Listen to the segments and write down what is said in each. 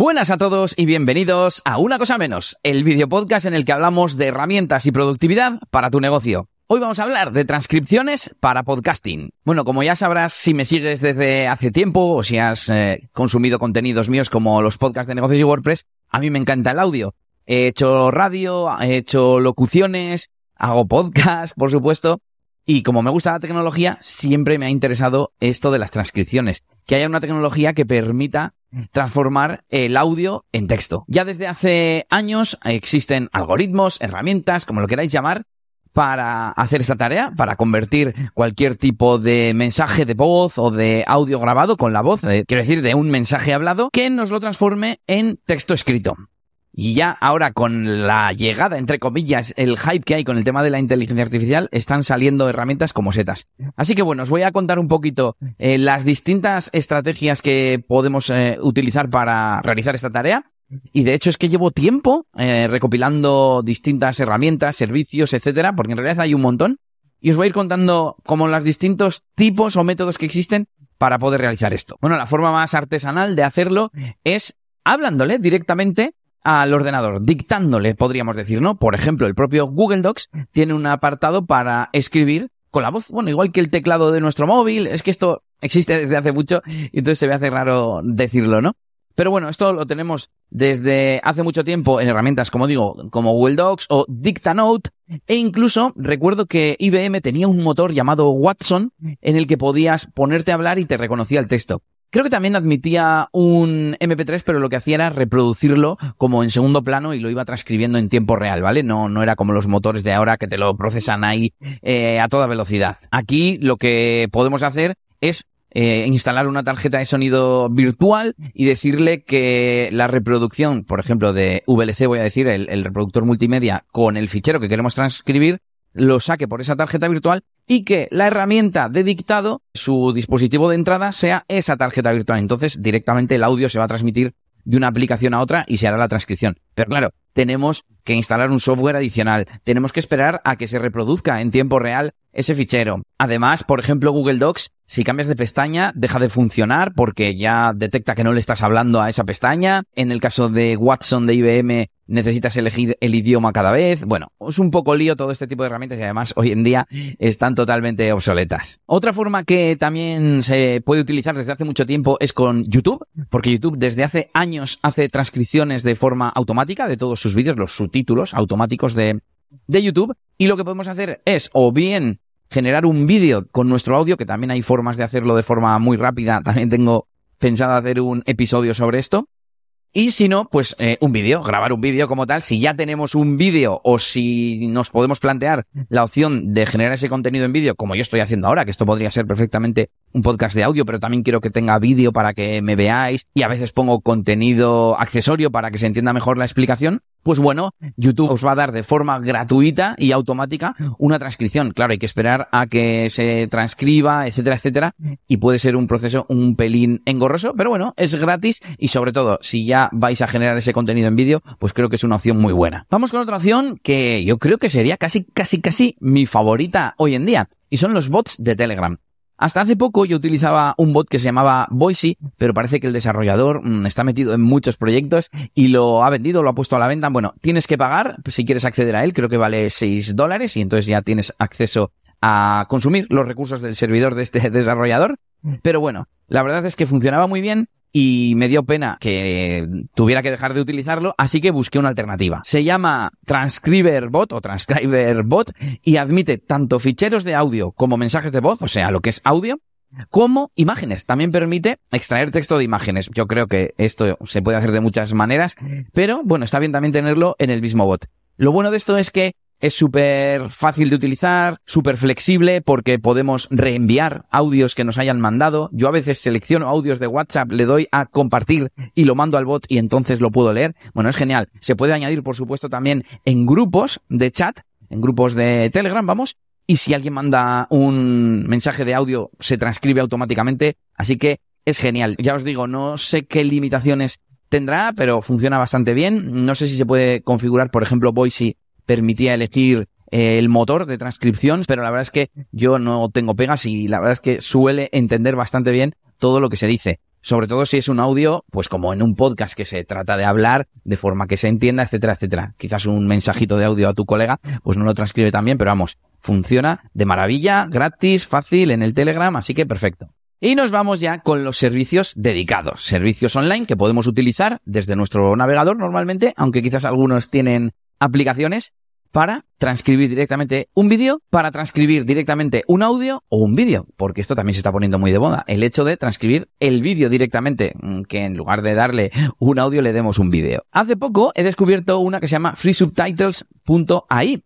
Buenas a todos y bienvenidos a Una Cosa Menos, el video podcast en el que hablamos de herramientas y productividad para tu negocio. Hoy vamos a hablar de transcripciones para podcasting. Bueno, como ya sabrás, si me sigues desde hace tiempo o si has eh, consumido contenidos míos como los podcasts de negocios y WordPress, a mí me encanta el audio. He hecho radio, he hecho locuciones, hago podcast, por supuesto, y como me gusta la tecnología, siempre me ha interesado esto de las transcripciones. Que haya una tecnología que permita transformar el audio en texto. Ya desde hace años existen algoritmos, herramientas, como lo queráis llamar, para hacer esta tarea, para convertir cualquier tipo de mensaje de voz o de audio grabado con la voz, eh, quiero decir, de un mensaje hablado, que nos lo transforme en texto escrito. Y ya ahora con la llegada, entre comillas, el hype que hay con el tema de la inteligencia artificial, están saliendo herramientas como setas. Así que bueno, os voy a contar un poquito eh, las distintas estrategias que podemos eh, utilizar para realizar esta tarea. Y de hecho es que llevo tiempo eh, recopilando distintas herramientas, servicios, etcétera, porque en realidad hay un montón. Y os voy a ir contando como los distintos tipos o métodos que existen para poder realizar esto. Bueno, la forma más artesanal de hacerlo es hablándole directamente al ordenador, dictándole, podríamos decir, ¿no? Por ejemplo, el propio Google Docs tiene un apartado para escribir con la voz, bueno, igual que el teclado de nuestro móvil, es que esto existe desde hace mucho y entonces se me hace raro decirlo, ¿no? Pero bueno, esto lo tenemos desde hace mucho tiempo en herramientas, como digo, como Google Docs o DictaNote, e incluso recuerdo que IBM tenía un motor llamado Watson en el que podías ponerte a hablar y te reconocía el texto. Creo que también admitía un MP3, pero lo que hacía era reproducirlo como en segundo plano y lo iba transcribiendo en tiempo real, ¿vale? No, no era como los motores de ahora que te lo procesan ahí eh, a toda velocidad. Aquí lo que podemos hacer es eh, instalar una tarjeta de sonido virtual y decirle que la reproducción, por ejemplo, de VLC, voy a decir, el reproductor multimedia con el fichero que queremos transcribir, lo saque por esa tarjeta virtual y que la herramienta de dictado, su dispositivo de entrada, sea esa tarjeta virtual. Entonces, directamente el audio se va a transmitir de una aplicación a otra y se hará la transcripción. Pero claro, tenemos que instalar un software adicional, tenemos que esperar a que se reproduzca en tiempo real ese fichero. Además, por ejemplo, Google Docs, si cambias de pestaña, deja de funcionar porque ya detecta que no le estás hablando a esa pestaña. En el caso de Watson de IBM, necesitas elegir el idioma cada vez. Bueno, es un poco lío todo este tipo de herramientas y además hoy en día están totalmente obsoletas. Otra forma que también se puede utilizar desde hace mucho tiempo es con YouTube, porque YouTube desde hace años hace transcripciones de forma automática de todos sus vídeos, los subtítulos automáticos de, de YouTube. Y lo que podemos hacer es o bien generar un vídeo con nuestro audio, que también hay formas de hacerlo de forma muy rápida. También tengo pensado hacer un episodio sobre esto. Y si no, pues eh, un vídeo, grabar un vídeo como tal. Si ya tenemos un vídeo o si nos podemos plantear la opción de generar ese contenido en vídeo, como yo estoy haciendo ahora, que esto podría ser perfectamente un podcast de audio, pero también quiero que tenga vídeo para que me veáis y a veces pongo contenido accesorio para que se entienda mejor la explicación, pues bueno, YouTube os va a dar de forma gratuita y automática una transcripción. Claro, hay que esperar a que se transcriba, etcétera, etcétera, y puede ser un proceso un pelín engorroso, pero bueno, es gratis y sobre todo, si ya vais a generar ese contenido en vídeo, pues creo que es una opción muy buena. Vamos con otra opción que yo creo que sería casi, casi, casi mi favorita hoy en día, y son los bots de Telegram. Hasta hace poco yo utilizaba un bot que se llamaba Voicy, pero parece que el desarrollador mm, está metido en muchos proyectos y lo ha vendido, lo ha puesto a la venta. Bueno, tienes que pagar si quieres acceder a él, creo que vale 6 dólares y entonces ya tienes acceso a consumir los recursos del servidor de este desarrollador. Pero bueno, la verdad es que funcionaba muy bien y me dio pena que tuviera que dejar de utilizarlo, así que busqué una alternativa. Se llama Transcriber Bot o Transcriber Bot y admite tanto ficheros de audio como mensajes de voz, o sea, lo que es audio, como imágenes. También permite extraer texto de imágenes. Yo creo que esto se puede hacer de muchas maneras, pero bueno, está bien también tenerlo en el mismo bot. Lo bueno de esto es que es súper fácil de utilizar, súper flexible porque podemos reenviar audios que nos hayan mandado. Yo a veces selecciono audios de WhatsApp, le doy a compartir y lo mando al bot y entonces lo puedo leer. Bueno, es genial. Se puede añadir, por supuesto, también en grupos de chat, en grupos de Telegram, vamos. Y si alguien manda un mensaje de audio, se transcribe automáticamente. Así que es genial. Ya os digo, no sé qué limitaciones tendrá, pero funciona bastante bien. No sé si se puede configurar, por ejemplo, Voice permitía elegir eh, el motor de transcripción, pero la verdad es que yo no tengo pegas y la verdad es que suele entender bastante bien todo lo que se dice. sobre todo si es un audio, pues como en un podcast que se trata de hablar de forma que se entienda, etcétera, etcétera. Quizás un mensajito de audio a tu colega, pues no lo transcribe también, pero vamos, funciona de maravilla, gratis, fácil en el Telegram, así que perfecto. Y nos vamos ya con los servicios dedicados, servicios online que podemos utilizar desde nuestro navegador normalmente, aunque quizás algunos tienen aplicaciones para transcribir directamente un vídeo, para transcribir directamente un audio o un vídeo, porque esto también se está poniendo muy de moda. El hecho de transcribir el vídeo directamente, mm, que en lugar de darle un audio le demos un vídeo. Hace poco he descubierto una que se llama freesubtitles.ai.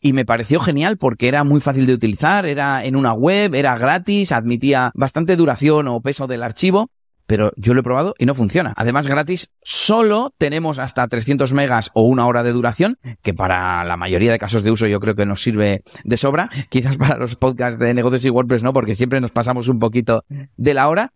Y me pareció genial porque era muy fácil de utilizar, era en una web, era gratis, admitía bastante duración o peso del archivo pero yo lo he probado y no funciona. Además, gratis solo tenemos hasta 300 megas o una hora de duración, que para la mayoría de casos de uso yo creo que nos sirve de sobra. Quizás para los podcasts de negocios y WordPress no, porque siempre nos pasamos un poquito de la hora.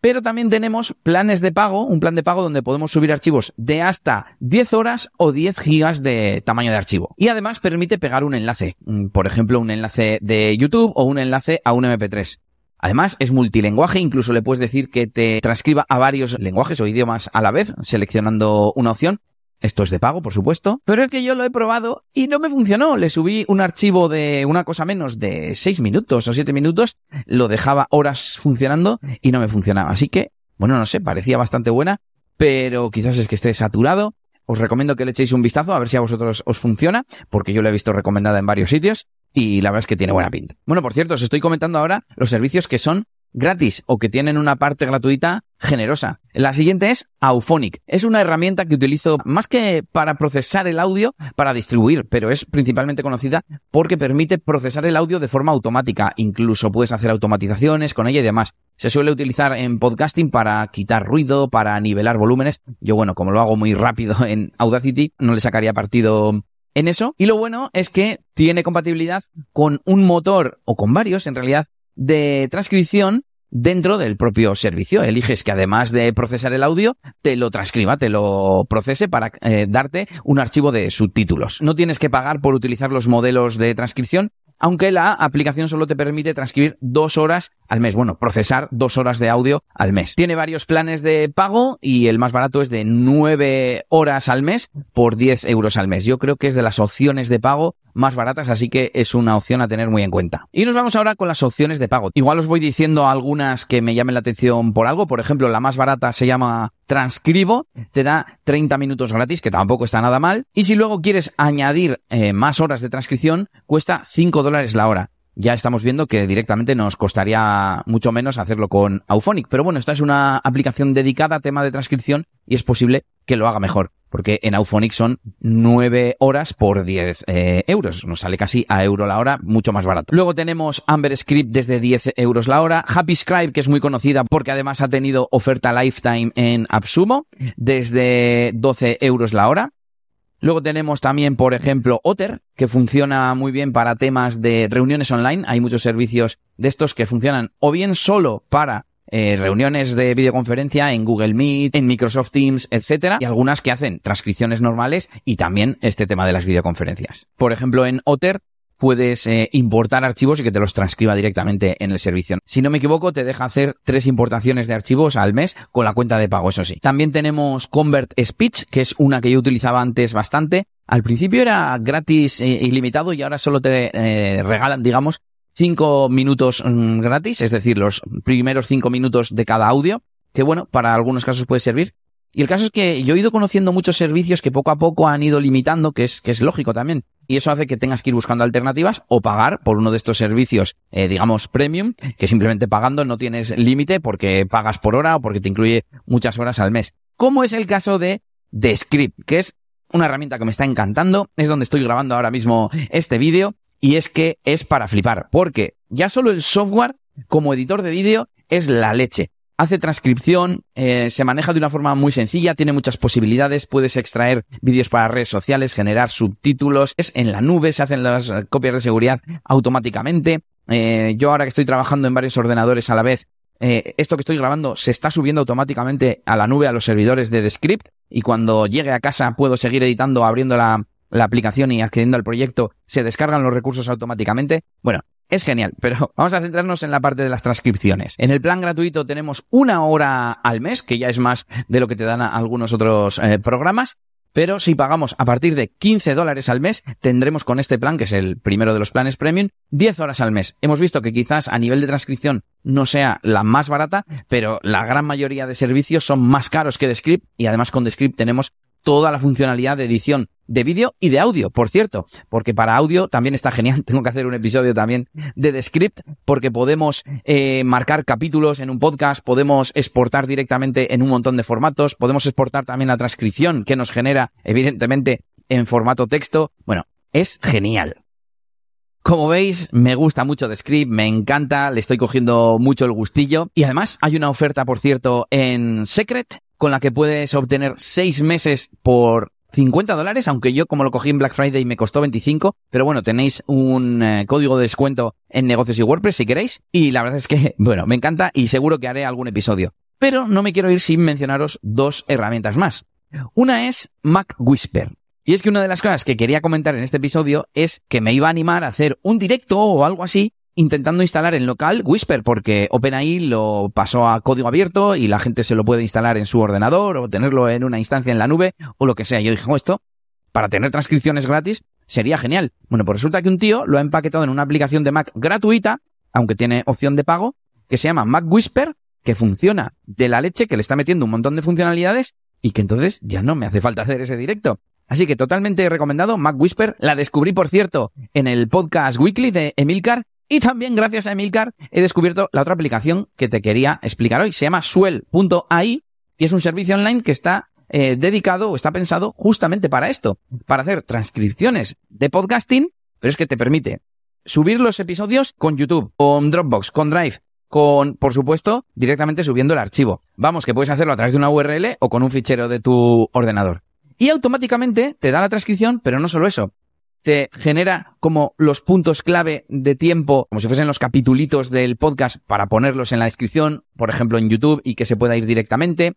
Pero también tenemos planes de pago, un plan de pago donde podemos subir archivos de hasta 10 horas o 10 gigas de tamaño de archivo. Y además permite pegar un enlace, mm, por ejemplo, un enlace de YouTube o un enlace a un MP3. Además, es multilenguaje, incluso le puedes decir que te transcriba a varios lenguajes o idiomas a la vez, seleccionando una opción. Esto es de pago, por supuesto. Pero es que yo lo he probado y no me funcionó. Le subí un archivo de una cosa menos de 6 minutos o 7 minutos, lo dejaba horas funcionando y no me funcionaba. Así que, bueno, no sé, parecía bastante buena, pero quizás es que esté saturado. Os recomiendo que le echéis un vistazo a ver si a vosotros os funciona, porque yo lo he visto recomendada en varios sitios y la verdad es que tiene buena pinta. Bueno, por cierto, os estoy comentando ahora los servicios que son gratis o que tienen una parte gratuita generosa. La siguiente es Auphonic. Es una herramienta que utilizo más que para procesar el audio, para distribuir, pero es principalmente conocida porque permite procesar el audio de forma automática. Incluso puedes hacer automatizaciones con ella y demás. Se suele utilizar en podcasting para quitar ruido, para nivelar volúmenes. Yo, bueno, como lo hago muy rápido en Audacity, no le sacaría partido en eso. Y lo bueno es que tiene compatibilidad con un motor, o con varios en realidad, de transcripción dentro del propio servicio. Eliges que además de procesar el audio, te lo transcriba, te lo procese para eh, darte un archivo de subtítulos. No tienes que pagar por utilizar los modelos de transcripción, aunque la aplicación solo te permite transcribir dos horas al mes. Bueno, procesar dos horas de audio al mes. Tiene varios planes de pago y el más barato es de nueve horas al mes por 10 euros al mes. Yo creo que es de las opciones de pago más baratas, así que es una opción a tener muy en cuenta. Y nos vamos ahora con las opciones de pago. Igual os voy diciendo algunas que me llamen la atención por algo. Por ejemplo, la más barata se llama Transcribo, te da 30 minutos gratis, que tampoco está nada mal. Y si luego quieres añadir eh, más horas de transcripción, cuesta 5 dólares la hora ya estamos viendo que directamente nos costaría mucho menos hacerlo con Auphonic. Pero bueno, esta es una aplicación dedicada a tema de transcripción y es posible que lo haga mejor porque en Auphonic son 9 horas por 10 eh, euros. Nos sale casi a euro la hora, mucho más barato. Luego tenemos Amber Script desde 10 euros la hora. Happy Scribe, que es muy conocida porque además ha tenido oferta lifetime en Absumo, desde 12 euros la hora. Luego tenemos también, por ejemplo, Otter, que funciona muy bien para temas de reuniones online. Hay muchos servicios de estos que funcionan o bien solo para eh, reuniones de videoconferencia en Google Meet, en Microsoft Teams, etcétera, y algunas que hacen transcripciones normales y también este tema de las videoconferencias. Por ejemplo, en Otter puedes eh, importar archivos y que te los transcriba directamente en el servicio. Si no me equivoco, te deja hacer tres importaciones de archivos al mes con la cuenta de pago, eso sí. También tenemos Convert Speech, que es una que yo utilizaba antes bastante. Al principio era gratis e ilimitado y ahora solo te regalan, digamos, cinco minutos mm, gratis, es decir, los primeros cinco minutos de cada audio, que bueno, para algunos casos puede servir. Y el caso es que yo he ido conociendo muchos servicios que poco a poco han ido limitando, que es, que es lógico también. Y eso hace que tengas que ir buscando alternativas o pagar por uno de estos servicios, eh, digamos, premium, que simplemente pagando no tienes límite porque pagas por hora o porque te incluye muchas horas al mes. Como es el caso de Descript, que es una herramienta que me está encantando, es donde estoy grabando ahora mismo este vídeo y es que es para flipar, porque ya solo el software como editor de vídeo es la leche. Hace transcripción, eh, se maneja de una forma muy sencilla, tiene muchas posibilidades, puedes extraer vídeos para redes sociales, generar subtítulos, es en la nube, se hacen las eh, copias de seguridad automáticamente. Eh, yo ahora que estoy trabajando en varios ordenadores a la vez, esto que estoy grabando se está subiendo automáticamente a la nube a los servidores de Descript y cuando llegue a casa puedo seguir editando abriendo la, la aplicación y accediendo al proyecto, se descargan los recursos automáticamente. Bueno, es genial, pero vamos a centrarnos en la parte de las transcripciones. En el plan gratuito tenemos una hora al mes, que ya es más de lo que te dan algunos otros eh, programas. Pero si pagamos a partir de 15 dólares al mes, tendremos con este plan, que es el primero de los planes premium, 10 horas al mes. Hemos visto que quizás a nivel de transcripción no sea la más barata, pero la gran mayoría de servicios son más caros que Descript y además con Descript tenemos toda la funcionalidad de edición de vídeo y de audio, por cierto, porque para audio también está genial. Tengo que hacer un episodio también de Descript porque podemos eh, marcar capítulos en un podcast, podemos exportar directamente en un montón de formatos, podemos exportar también la transcripción que nos genera, evidentemente, en formato texto. Bueno, es genial. Como veis, me gusta mucho Descript, me encanta, le estoy cogiendo mucho el gustillo. Y además hay una oferta, por cierto, en Secret con la que puedes obtener seis meses por 50 dólares, aunque yo como lo cogí en Black Friday me costó 25, pero bueno, tenéis un eh, código de descuento en negocios y WordPress si queréis, y la verdad es que, bueno, me encanta y seguro que haré algún episodio. Pero no me quiero ir sin mencionaros dos herramientas más. Una es Mac Whisper. Y es que una de las cosas que quería comentar en este episodio es que me iba a animar a hacer un directo o algo así intentando instalar en local Whisper porque OpenAI lo pasó a código abierto y la gente se lo puede instalar en su ordenador o tenerlo en una instancia en la nube o lo que sea. Yo dije, oh, esto, para tener transcripciones gratis, sería genial. Bueno, pues resulta que un tío lo ha empaquetado en una aplicación de Mac gratuita, aunque tiene opción de pago, que se llama Mac Whisper, que funciona de la leche, que le está metiendo un montón de funcionalidades y que entonces ya no me hace falta hacer ese directo. Así que totalmente recomendado, Mac Whisper. La descubrí, por cierto, en el podcast Weekly de Emilcar y también gracias a Emilcar he descubierto la otra aplicación que te quería explicar hoy. Se llama Swell.ai y es un servicio online que está eh, dedicado o está pensado justamente para esto, para hacer transcripciones de podcasting, pero es que te permite subir los episodios con YouTube, con Dropbox, con Drive, con, por supuesto, directamente subiendo el archivo. Vamos, que puedes hacerlo a través de una URL o con un fichero de tu ordenador. Y automáticamente te da la transcripción, pero no solo eso, te genera como los puntos clave de tiempo, como si fuesen los capitulitos del podcast para ponerlos en la descripción, por ejemplo en YouTube y que se pueda ir directamente.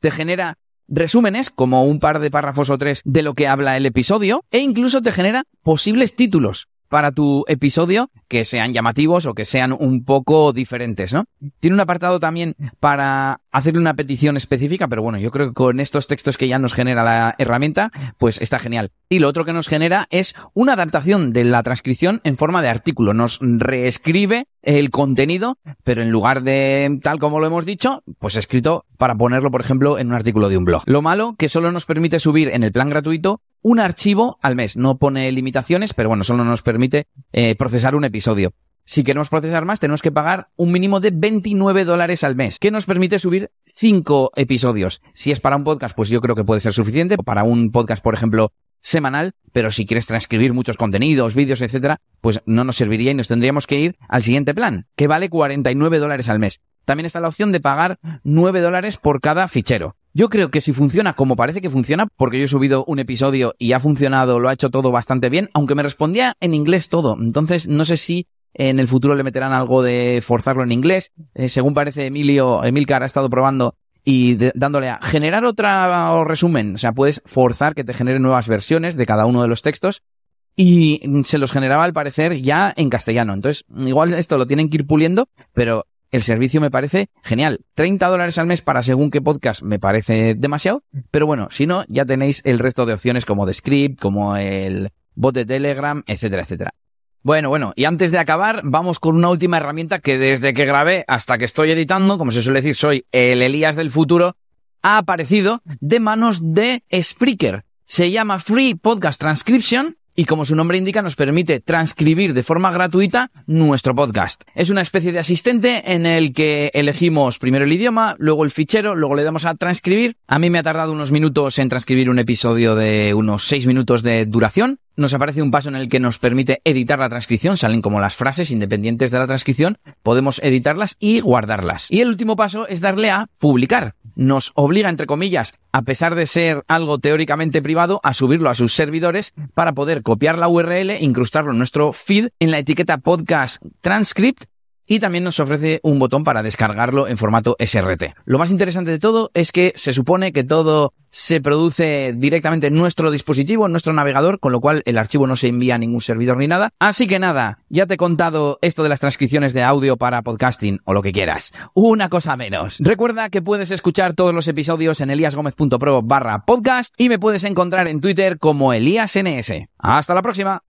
Te genera resúmenes, como un par de párrafos o tres de lo que habla el episodio, e incluso te genera posibles títulos para tu episodio que sean llamativos o que sean un poco diferentes, ¿no? Tiene un apartado también para hacerle una petición específica, pero bueno, yo creo que con estos textos que ya nos genera la herramienta, pues está genial. Y lo otro que nos genera es una adaptación de la transcripción en forma de artículo. Nos reescribe el contenido, pero en lugar de tal como lo hemos dicho, pues escrito para ponerlo, por ejemplo, en un artículo de un blog. Lo malo que solo nos permite subir en el plan gratuito un archivo al mes. No pone limitaciones, pero bueno, solo nos permite eh, procesar un episodio. Si queremos procesar más, tenemos que pagar un mínimo de 29 dólares al mes, que nos permite subir 5 episodios. Si es para un podcast, pues yo creo que puede ser suficiente. Para un podcast, por ejemplo, semanal, pero si quieres transcribir muchos contenidos, vídeos, etcétera, pues no nos serviría y nos tendríamos que ir al siguiente plan, que vale 49 dólares al mes. También está la opción de pagar 9 dólares por cada fichero. Yo creo que si funciona como parece que funciona, porque yo he subido un episodio y ha funcionado, lo ha hecho todo bastante bien, aunque me respondía en inglés todo. Entonces, no sé si en el futuro le meterán algo de forzarlo en inglés. Eh, según parece Emilio, Emilcar ha estado probando y dándole a generar otra resumen. O sea, puedes forzar que te genere nuevas versiones de cada uno de los textos. Y se los generaba al parecer ya en castellano. Entonces, igual esto lo tienen que ir puliendo, pero el servicio me parece genial. 30 dólares al mes para según qué podcast me parece demasiado, pero bueno, si no, ya tenéis el resto de opciones como de script, como el bot de Telegram, etcétera, etcétera. Bueno, bueno, y antes de acabar, vamos con una última herramienta que desde que grabé hasta que estoy editando, como se suele decir, soy el Elías del futuro, ha aparecido de manos de Spreaker. Se llama Free Podcast Transcription y como su nombre indica nos permite transcribir de forma gratuita nuestro podcast. Es una especie de asistente en el que elegimos primero el idioma, luego el fichero, luego le damos a transcribir. A mí me ha tardado unos minutos en transcribir un episodio de unos 6 minutos de duración nos aparece un paso en el que nos permite editar la transcripción, salen como las frases independientes de la transcripción, podemos editarlas y guardarlas. Y el último paso es darle a publicar. Nos obliga, entre comillas, a pesar de ser algo teóricamente privado, a subirlo a sus servidores para poder copiar la URL, incrustarlo en nuestro feed en la etiqueta podcast transcript y también nos ofrece un botón para descargarlo en formato SRT. Lo más interesante de todo es que se supone que todo se produce directamente en nuestro dispositivo, en nuestro navegador, con lo cual el archivo no se envía a ningún servidor ni nada. Así que nada, ya te he contado esto de las transcripciones de audio para podcasting o lo que quieras. Una cosa menos. Recuerda que puedes escuchar todos los episodios en eliasgomez.pro barra podcast y me puedes encontrar en Twitter como eliasns. Hasta la próxima.